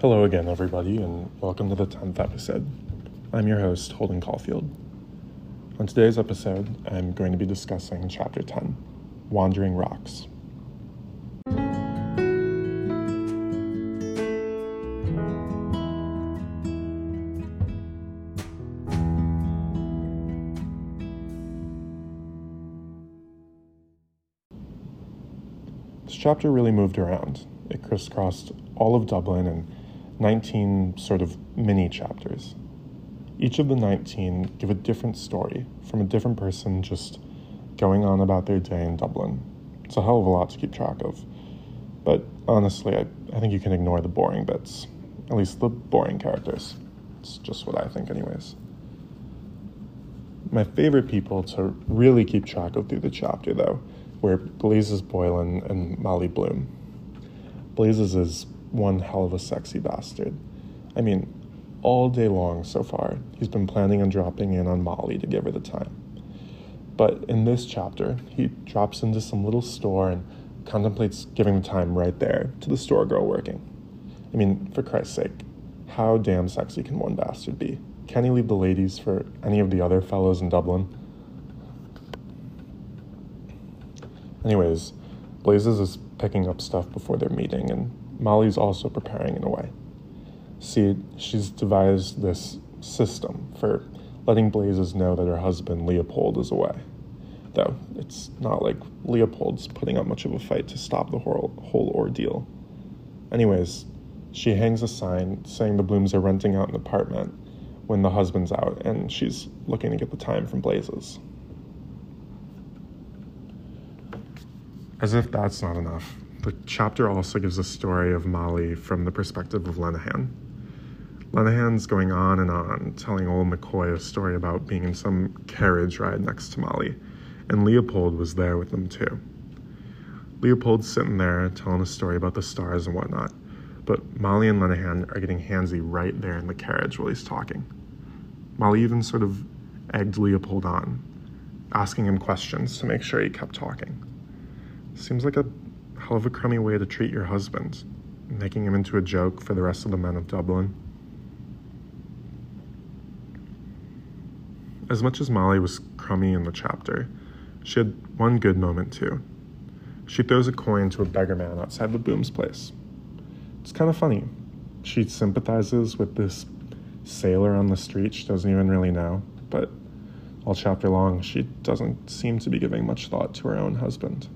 Hello again, everybody, and welcome to the 10th episode. I'm your host, Holden Caulfield. On today's episode, I'm going to be discussing Chapter 10 Wandering Rocks. This chapter really moved around. It crisscrossed all of Dublin and 19 sort of mini chapters. Each of the 19 give a different story from a different person just going on about their day in Dublin. It's a hell of a lot to keep track of. But honestly, I, I think you can ignore the boring bits. At least the boring characters. It's just what I think, anyways. My favorite people to really keep track of through the chapter, though, were Blazes Boylan and Molly Bloom. Blazes is one hell of a sexy bastard. I mean, all day long so far, he's been planning on dropping in on Molly to give her the time. But in this chapter, he drops into some little store and contemplates giving the time right there to the store girl working. I mean, for Christ's sake, how damn sexy can one bastard be? Can he leave the ladies for any of the other fellows in Dublin? Anyways, Blazes is picking up stuff before their meeting, and Molly's also preparing in a way. See, she's devised this system for letting Blazes know that her husband Leopold is away. Though it's not like Leopold's putting up much of a fight to stop the whole, whole ordeal. Anyways, she hangs a sign saying the Blooms are renting out an apartment when the husband's out and she's looking to get the time from Blazes. As if that's not enough, the chapter also gives a story of Molly from the perspective of Lenehan. Lenehan's going on and on, telling old McCoy a story about being in some carriage ride next to Molly, and Leopold was there with them too. Leopold's sitting there telling a story about the stars and whatnot, but Molly and Lenehan are getting handsy right there in the carriage while he's talking. Molly even sort of egged Leopold on, asking him questions to make sure he kept talking. Seems like a hell of a crummy way to treat your husband, making him into a joke for the rest of the men of Dublin. As much as Molly was crummy in the chapter, she had one good moment too. She throws a coin to a beggar man outside the Bloom's place. It's kind of funny. She sympathizes with this sailor on the street she doesn't even really know, but all chapter long, she doesn't seem to be giving much thought to her own husband.